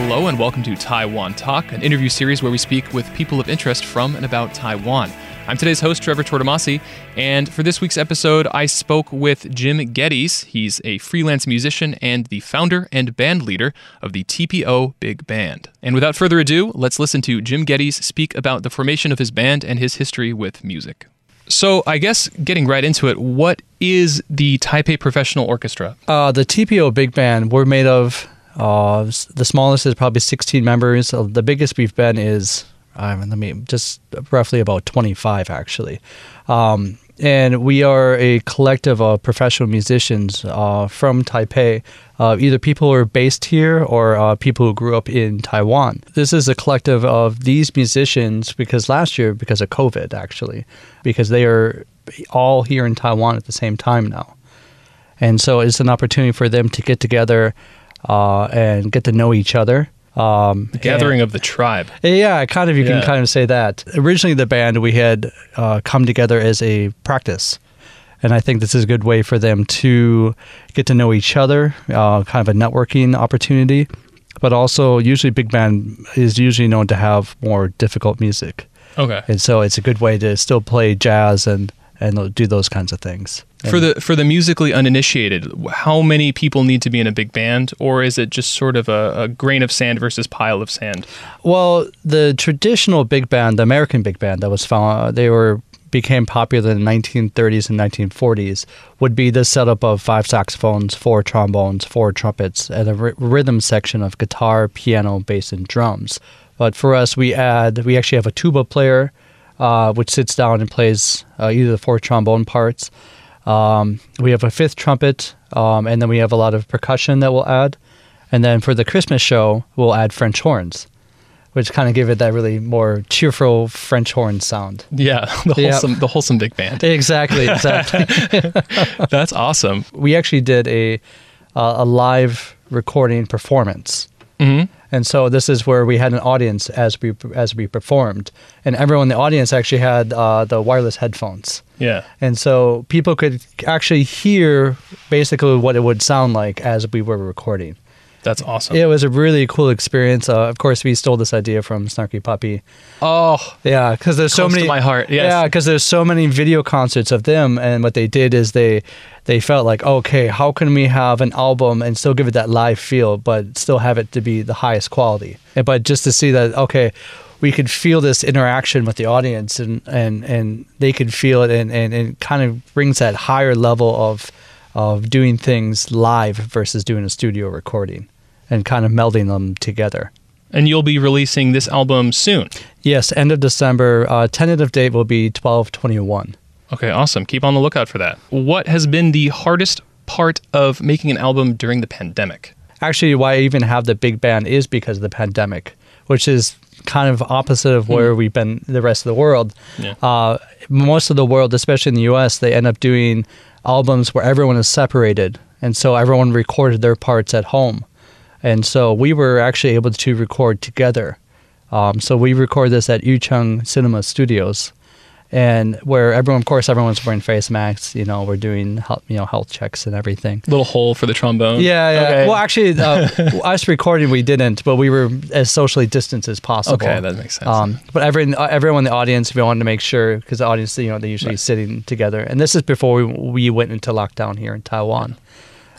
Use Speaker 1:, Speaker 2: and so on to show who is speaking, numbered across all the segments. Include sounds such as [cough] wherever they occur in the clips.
Speaker 1: Hello and welcome to Taiwan Talk, an interview series where we speak with people of interest from and about Taiwan. I'm today's host, Trevor Tortomasi, and for this week's episode, I spoke with Jim Geddes. He's a freelance musician and the founder and band leader of the TPO Big Band. And without further ado, let's listen to Jim Geddes speak about the formation of his band and his history with music. So, I guess getting right into it, what is the Taipei Professional Orchestra?
Speaker 2: Uh, the TPO Big Band, we're made of, uh, the smallest is probably 16 members. Uh, the biggest we've been is, I mean, let me, just roughly about 25 actually. Um, and we are a collective of professional musicians uh, from Taipei, uh, either people who are based here or uh, people who grew up in Taiwan. This is a collective of these musicians because last year, because of COVID, actually, because they are all here in Taiwan at the same time now. And so it's an opportunity for them to get together uh, and get to know each other. Um,
Speaker 1: The gathering of the tribe.
Speaker 2: yeah, kind of. You
Speaker 1: Yeah.
Speaker 2: can kind of say that. Originally, the band we had uh, come together as a practice, and I think this is a good way for them to get to know each other, uh, kind of a networking opportunity. But also, usually, big band is usually known to have more difficult music,
Speaker 1: Okay.
Speaker 2: and so it's a good way to still play jazz and and do those kinds of things.
Speaker 1: For the for the musically uninitiated, how many people need to be in a big band, or is it just sort of a, a grain of sand versus pile of sand?
Speaker 2: Well, the traditional big band, the American big band that was found, they were became popular in the 1930s and 1940s would be the setup of five saxophones, four trombones, four trumpets, and a rhythm section of guitar, piano, bass, and drums. But for us, we add we actually have a tuba player, uh, which sits down and plays uh, either the four trombone parts. Um, we have a fifth trumpet, um, and then we have a lot of percussion that we'll add. And then for the Christmas show, we'll add French horns, which kind of give it that really more cheerful French horn sound.
Speaker 1: Yeah, [laughs] the
Speaker 2: Yeah.
Speaker 1: wholesome the wholesome big band.
Speaker 2: Exactly, [laughs] exactly. [laughs]
Speaker 1: That's awesome.
Speaker 2: we actually did a uh, a live recording performance.
Speaker 1: hmm
Speaker 2: And so this is where we had an audience as we as we performed, and everyone in the audience actually had uh, the wireless headphones.
Speaker 1: Yeah.
Speaker 2: And so people could actually hear basically what it would sound like as we were recording.
Speaker 1: That's awesome.
Speaker 2: It was a really cool experience. Uh, of course, we stole this idea from Snarky Puppy.
Speaker 1: Oh,
Speaker 2: Yeah, because there's so many.
Speaker 1: my heart, yes.
Speaker 2: Yeah, because there's so many video concerts of them, and what they did is they they felt like, okay, how can we have an album and still give it that live feel, but still have it to be the highest quality? And, but just to see that, okay, we could feel this interaction with the audience, and and and they could feel it, and and it kind of brings that higher level of of doing things live versus doing a studio recording, and kind of melding them together.
Speaker 1: and you'll be releasing this album soon.
Speaker 2: Yes, end of December. Uh, tentative date will be twelve twenty one.
Speaker 1: Okay, awesome. Keep on the lookout for that. What has been the hardest part of making an album during the pandemic?
Speaker 2: Actually, why I even have the big band is because of the pandemic, which is kind of opposite of where we've been the rest of the world.
Speaker 1: Yeah.
Speaker 2: Uh, most of the world, especially in the U.S., they end up doing albums where everyone is separated, and so everyone recorded their parts at home, and so we were actually able to record together. Um, so we record this at Yuchen Cinema Studios, and where everyone, of course, everyone's wearing face masks. You know, we're doing health, you know health checks and everything.
Speaker 1: Little hole for the trombone.
Speaker 2: Yeah, yeah.
Speaker 1: Okay.
Speaker 2: Well, actually, uh, [laughs] us recording we didn't, but we were as socially distanced as possible.
Speaker 1: Okay, that makes sense.
Speaker 2: Um, but everyone, uh, everyone in the audience, we wanted to make sure because the audience, you know, they're usually
Speaker 1: Right.
Speaker 2: sitting together, and this is before we, we went into lockdown here in Taiwan.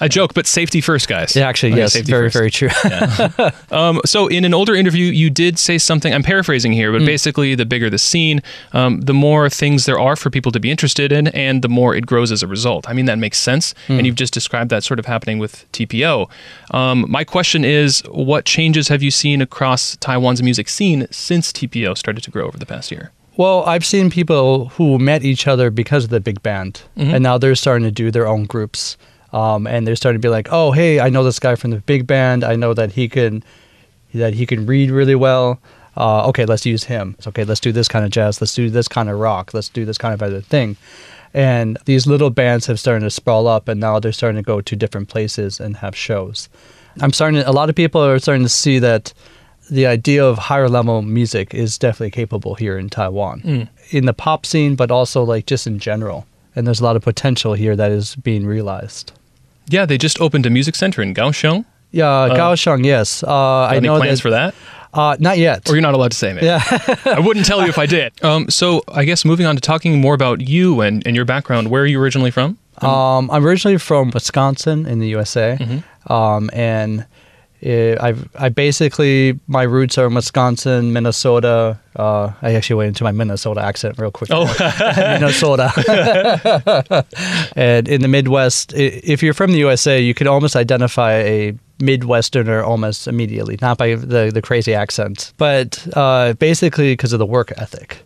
Speaker 1: I joke, but safety first, guys.
Speaker 2: Yeah, actually,
Speaker 1: Okay,
Speaker 2: yes, very,
Speaker 1: first.
Speaker 2: very true. [laughs]
Speaker 1: Um, so, in an older interview, you did say something. I'm paraphrasing here, but basically, the bigger the scene, um, the more things there are for people to be interested in, and the more it grows as a result. I mean, that makes sense.
Speaker 2: Hmm.
Speaker 1: And you've just described that sort of happening with TPO. Um, my question is what changes have you seen across Taiwan's music scene since TPO started to grow over the past year?
Speaker 2: Well, I've seen people who met each other because of the big band,
Speaker 1: Mhm.
Speaker 2: and now they're starting to do their own groups. Um, and they're starting to be like, "Oh, hey, I know this guy from the big band. I know that he can, that he can read really well. Uh, okay, let's use him. It's okay, let's do this kind of jazz. Let's do this kind of rock. Let's do this kind of other thing." And these little bands have started to sprawl up, and now they're starting to go to different places and have shows. I'm starting. To, a lot of people are starting to see that the idea of higher level music is definitely capable here in Taiwan,
Speaker 1: Mm.
Speaker 2: in the pop scene, but also like just in general. And there's a lot of potential here that is being realized.
Speaker 1: Yeah, they just opened a music center in Kaohsiung.
Speaker 2: Yeah, Kaohsiung, yes. Uh, I
Speaker 1: Any
Speaker 2: know
Speaker 1: plans
Speaker 2: that,
Speaker 1: for that?
Speaker 2: Uh, not yet.
Speaker 1: Or you're not allowed to say, maybe.
Speaker 2: yeah. [laughs]
Speaker 1: I wouldn't tell you if I did. [laughs] Um, so I guess moving on to talking more about you and, and your background. Where are you originally from?
Speaker 2: Um, I'm originally from Wisconsin in the USA,
Speaker 1: Mm-hmm.
Speaker 2: um, and it, I've I basically my roots are in Wisconsin, Minnesota. Uh, I actually went into my Minnesota accent real quick.
Speaker 1: Oh. [laughs]
Speaker 2: Minnesota, [laughs] and in the Midwest. If you're from the USA, you can almost identify a Midwesterner almost immediately, not by the the crazy accent, but uh, basically because of the work ethic.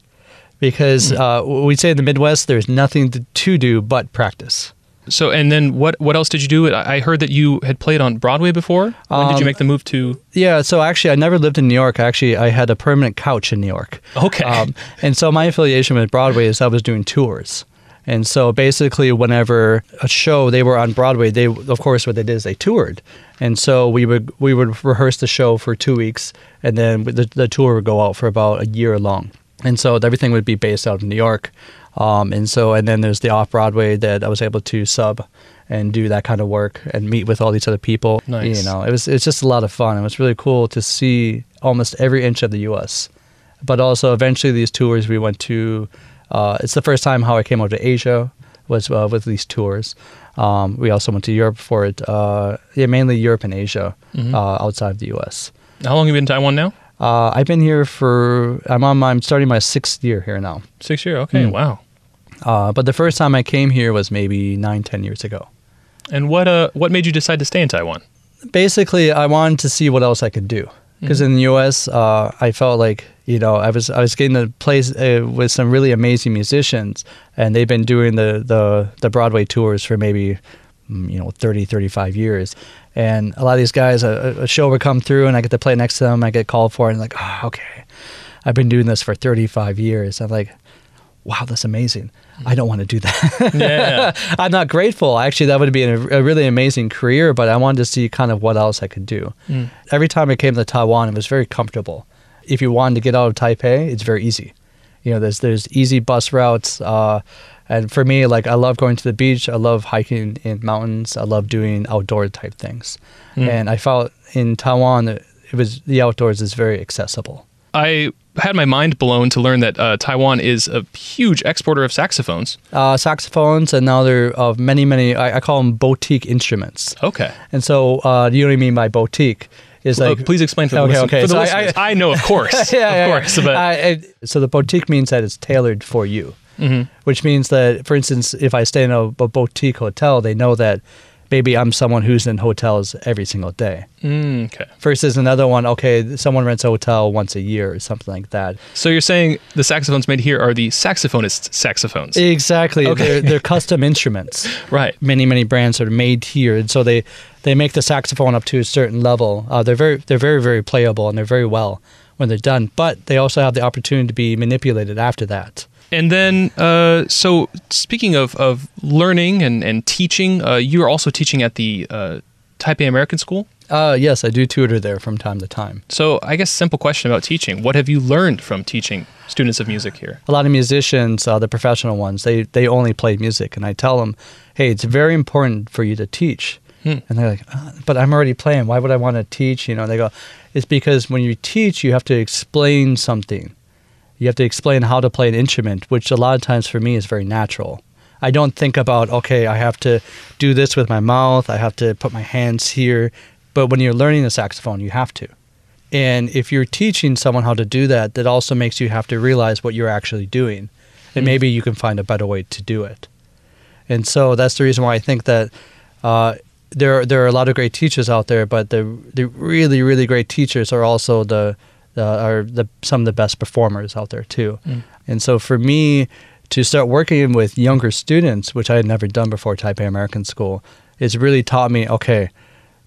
Speaker 2: Because uh, we say in the Midwest, there's nothing to, to do but practice.
Speaker 1: So and then what what else did you do? I heard that you had played on Broadway before. When did you
Speaker 2: Um,
Speaker 1: make the move to?
Speaker 2: Yeah, so actually, I never lived in New York. Actually, I had a permanent couch in New York.
Speaker 1: Okay.
Speaker 2: Um, and so my affiliation with Broadway is I was doing tours. And so basically, whenever a show they were on Broadway, they of course what they did is they toured, and so we would we would rehearse the show for two weeks, and then the, the tour would go out for about a year long, and so everything would be based out of New York, um, and so and then there's the off Broadway that I was able to sub and do that kind of work and meet with all these other people.
Speaker 1: Nice.
Speaker 2: You know, it was it's just a lot of fun. It was really cool to see almost every inch of the U.S. But also, eventually, these tours we went to. Uh, it's the first time how I came out to Asia was uh, with these tours. Um, we also went to Europe for it. Uh, yeah, mainly Europe and Asia,
Speaker 1: Mm-hmm.
Speaker 2: uh, outside of the U.S.
Speaker 1: How long have you been in Taiwan now?
Speaker 2: Uh, I've been here for. I'm on. My, I'm starting my sixth year here now.
Speaker 1: Six year. Okay.
Speaker 2: Mm.
Speaker 1: Wow.
Speaker 2: Uh, but the first time I came here was maybe nine, ten years ago.
Speaker 1: And what uh what made you decide to stay in Taiwan?
Speaker 2: basically I wanted to see what else I could do because in the U.S. Uh, I felt like you know I was I was getting to play uh, with some really amazing musicians and they've been doing the the the Broadway tours for maybe mm, you know 30 35 years and a lot of these guys a, a show would come through and I get to play next to them I get called for it and like oh, okay I've been doing this for 35 years I'm like wow that's amazing I don't want to do that
Speaker 1: Yeah. [laughs]
Speaker 2: I'm not grateful. Actually, that would be a, a really amazing career, but I wanted to see kind of what else I could do.
Speaker 1: Mm.
Speaker 2: Every time I came to Taiwan, it was very comfortable. If you wanted to get out of Taipei, it's very easy. You know, there's there's easy bus routes, uh, and for me, like I love going to the beach. I love hiking in mountains. I love doing outdoor type things,
Speaker 1: Mm.
Speaker 2: and I felt in Taiwan it was the outdoors is very accessible.
Speaker 1: I had my mind blown to learn that uh, Taiwan is a huge exporter of saxophones.
Speaker 2: Uh, saxophones and now they're of many many. I, I call them boutique instruments.
Speaker 1: Okay.
Speaker 2: And so, uh, you know what I mean by boutique? Is like
Speaker 1: please explain for the,
Speaker 2: Okay,
Speaker 1: listen-
Speaker 2: okay.
Speaker 1: for the
Speaker 2: So I-
Speaker 1: listeners. I, know, of course, [laughs]
Speaker 2: yeah,
Speaker 1: of
Speaker 2: yeah,
Speaker 1: course, but
Speaker 2: it- so the boutique means that it's tailored for you,
Speaker 1: Mhm.
Speaker 2: which means that, for instance, if I stay in a, a boutique hotel, they know that maybe I'm someone who's in hotels every single day.
Speaker 1: Mm, okay.
Speaker 2: Versus another one, okay, someone rents a hotel once a year or something like that.
Speaker 1: So you're saying the saxophones made here are the saxophonists' saxophones,
Speaker 2: Exactly.
Speaker 1: Okay.
Speaker 2: They're, they're [laughs] custom instruments.
Speaker 1: right?
Speaker 2: many many brands are made here, and so they they make the saxophone up to a certain level. Uh, they're very they're very very playable and they're very well when they're done. But they also have the opportunity to be manipulated after that.
Speaker 1: And then, uh, so speaking of, of learning and, and teaching, uh, you're also teaching at the uh, Taipei American School.
Speaker 2: Uh, yes, I do tutor there from time to time.
Speaker 1: So, I guess simple question about teaching: What have you learned from teaching students of music here?
Speaker 2: A lot of musicians, uh, the professional ones, they they only play music, and I tell them, hey, it's very important for you to teach.
Speaker 1: Hmm.
Speaker 2: And they're like, uh, but I'm already playing. Why would I want to teach? You know, they go, it's because when you teach, you have to explain something. You have to explain how to play an instrument, which a lot of times for me is very natural. I don't think about, okay, I have to do this with my mouth, I have to put my hands here. But when you're learning the saxophone, you have to. And if you're teaching someone how to do that, that also makes you have to realize what you're actually doing. And
Speaker 1: Mm.
Speaker 2: maybe you can find a better way to do it. And so that's the reason why I think that uh, there there are a lot of great teachers out there, but the the really really great teachers are also the, the are the some of the best performers out there too.
Speaker 1: Mm.
Speaker 2: And so for me to start working with younger students, which I had never done before Taipei American School, it's really taught me okay.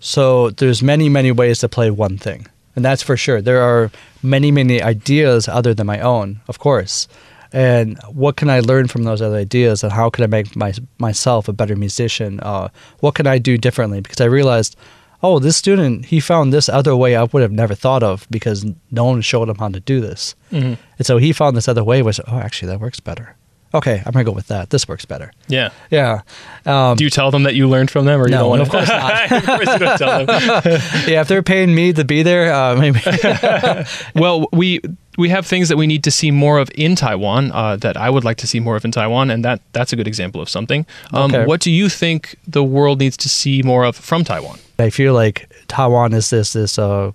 Speaker 2: So there's many many ways to play one thing, and that's for sure. There are many many ideas other than my own, of course. And what can I learn from those other ideas, and how can I make my, myself a better musician? Uh, what can I do differently? Because I realized, oh, this student he found this other way I would have never thought of because no one showed him how to do this.
Speaker 1: Mhm.
Speaker 2: And so he found this other way, which oh, actually that works better. okay, I'm gonna go with that. This works better.
Speaker 1: Yeah.
Speaker 2: Yeah. Um,
Speaker 1: Do you tell them that you learned from them, or you
Speaker 2: No,
Speaker 1: don't want
Speaker 2: of course not. [laughs]
Speaker 1: of course you don't tell them. [laughs]
Speaker 2: yeah, if they're paying me to be there, uh, maybe. [laughs]
Speaker 1: Well, we we have things that we need to see more of in Taiwan uh, that I would like to see more of in Taiwan, and that that's a good example of something. Um,
Speaker 2: Okay.
Speaker 1: What do you think the world needs to see more of from Taiwan?
Speaker 2: I feel like Taiwan is this this uh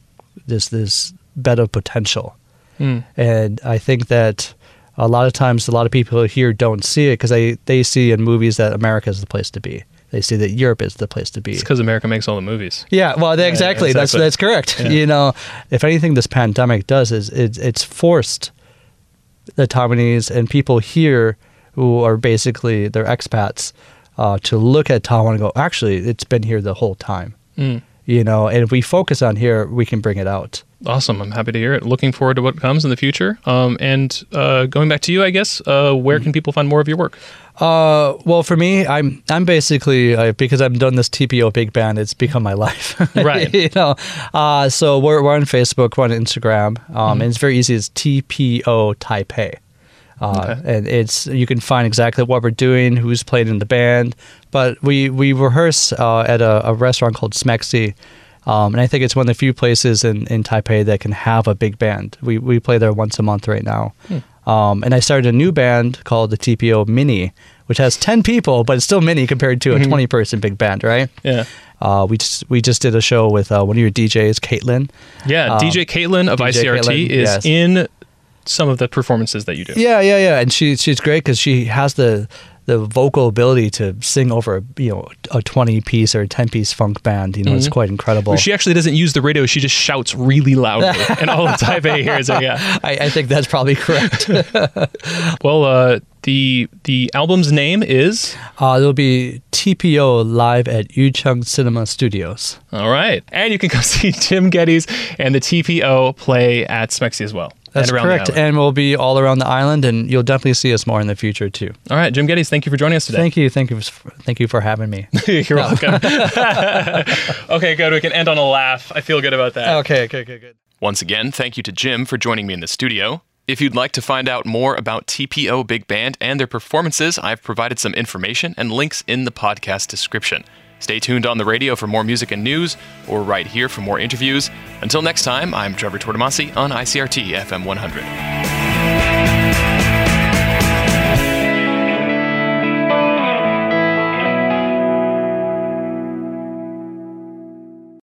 Speaker 2: this this bed of potential,
Speaker 1: Mm.
Speaker 2: and I think that a lot of times a lot of people here don't see it because they they see in movies that America is the place to be. They see that Europe is the place to be.
Speaker 1: It's because America makes all the movies.
Speaker 2: Yeah, well,
Speaker 1: Yeah,
Speaker 2: exactly. That's
Speaker 1: exactly.
Speaker 2: that's correct.
Speaker 1: Yeah.
Speaker 2: You know, if anything, this pandemic does is it's it's forced the Taiwanese and people here who are basically they're expats uh, to look at Taiwan and go, actually, it's been here the whole time.
Speaker 1: Mm.
Speaker 2: You know, and if we focus on here, we can bring it out.
Speaker 1: Awesome. I'm happy to hear it. Looking forward to what comes in the future. Um, and uh, going back to you, I guess, uh, where
Speaker 2: Mm-hmm.
Speaker 1: can people find more of your work?
Speaker 2: Uh, well, for me, I'm I'm basically uh, because I've done this TPO big band. It's become my life, [laughs]
Speaker 1: Right.
Speaker 2: you know, uh, so we're we're on Facebook, we're on Instagram, um, and it's very easy. It's TPO Taipei, uh,
Speaker 1: Okay.
Speaker 2: and it's you can find exactly what we're doing, who's playing in the band. But we we rehearse uh, at a, a restaurant called Smexy. Um, and I think it's one of the few places in, in Taipei that can have a big band. We, we play there once a month right now. Um, and I started a new band called the TPO Mini, which has 10 people, but it's still mini compared to a 20 person big band, right?
Speaker 1: Yeah.
Speaker 2: Uh, we just we just did a show with uh, one of your DJs, Caitlin.
Speaker 1: Yeah.
Speaker 2: Um,
Speaker 1: DJ Caitlin of
Speaker 2: DJ
Speaker 1: ICRT
Speaker 2: Caitlin,
Speaker 1: is
Speaker 2: yes.
Speaker 1: in some of the performances that you do.
Speaker 2: Yeah, yeah, yeah, and she she's great because she has the the vocal ability to sing over you know a twenty piece or a ten piece funk band. You know, it's quite incredible.
Speaker 1: She actually doesn't use the radio. She just shouts really loudly, [laughs] and all of Taipei hears it. Yeah.
Speaker 2: I, I think that's probably correct. [laughs]
Speaker 1: Well, uh, the the album's name is
Speaker 2: uh, it'll be TPO live at Yuchen Cinema Studios.
Speaker 1: all right, and you can come [laughs] see Jim Geddes and the TPO play at Smexy as well.
Speaker 2: That's
Speaker 1: and
Speaker 2: correct, and we'll be all around the island, and you'll definitely see us more in the future too.
Speaker 1: all right, Jim Geddes, thank you for joining us today.
Speaker 2: Thank you, thank you, for, thank you for having me. [laughs]
Speaker 1: You're welcome. [laughs] [laughs] okay, good. We can end on a laugh. I feel good about that.
Speaker 2: okay, okay, okay, good.
Speaker 1: Once again, thank you to Jim for joining me in the studio. If you'd like to find out more about TPO Big Band and their performances, I've provided some information and links in the podcast description. Stay tuned on the radio for more music and news, or right here for more interviews. Until next time, I'm Trevor Tortomasi on ICRT FM 100.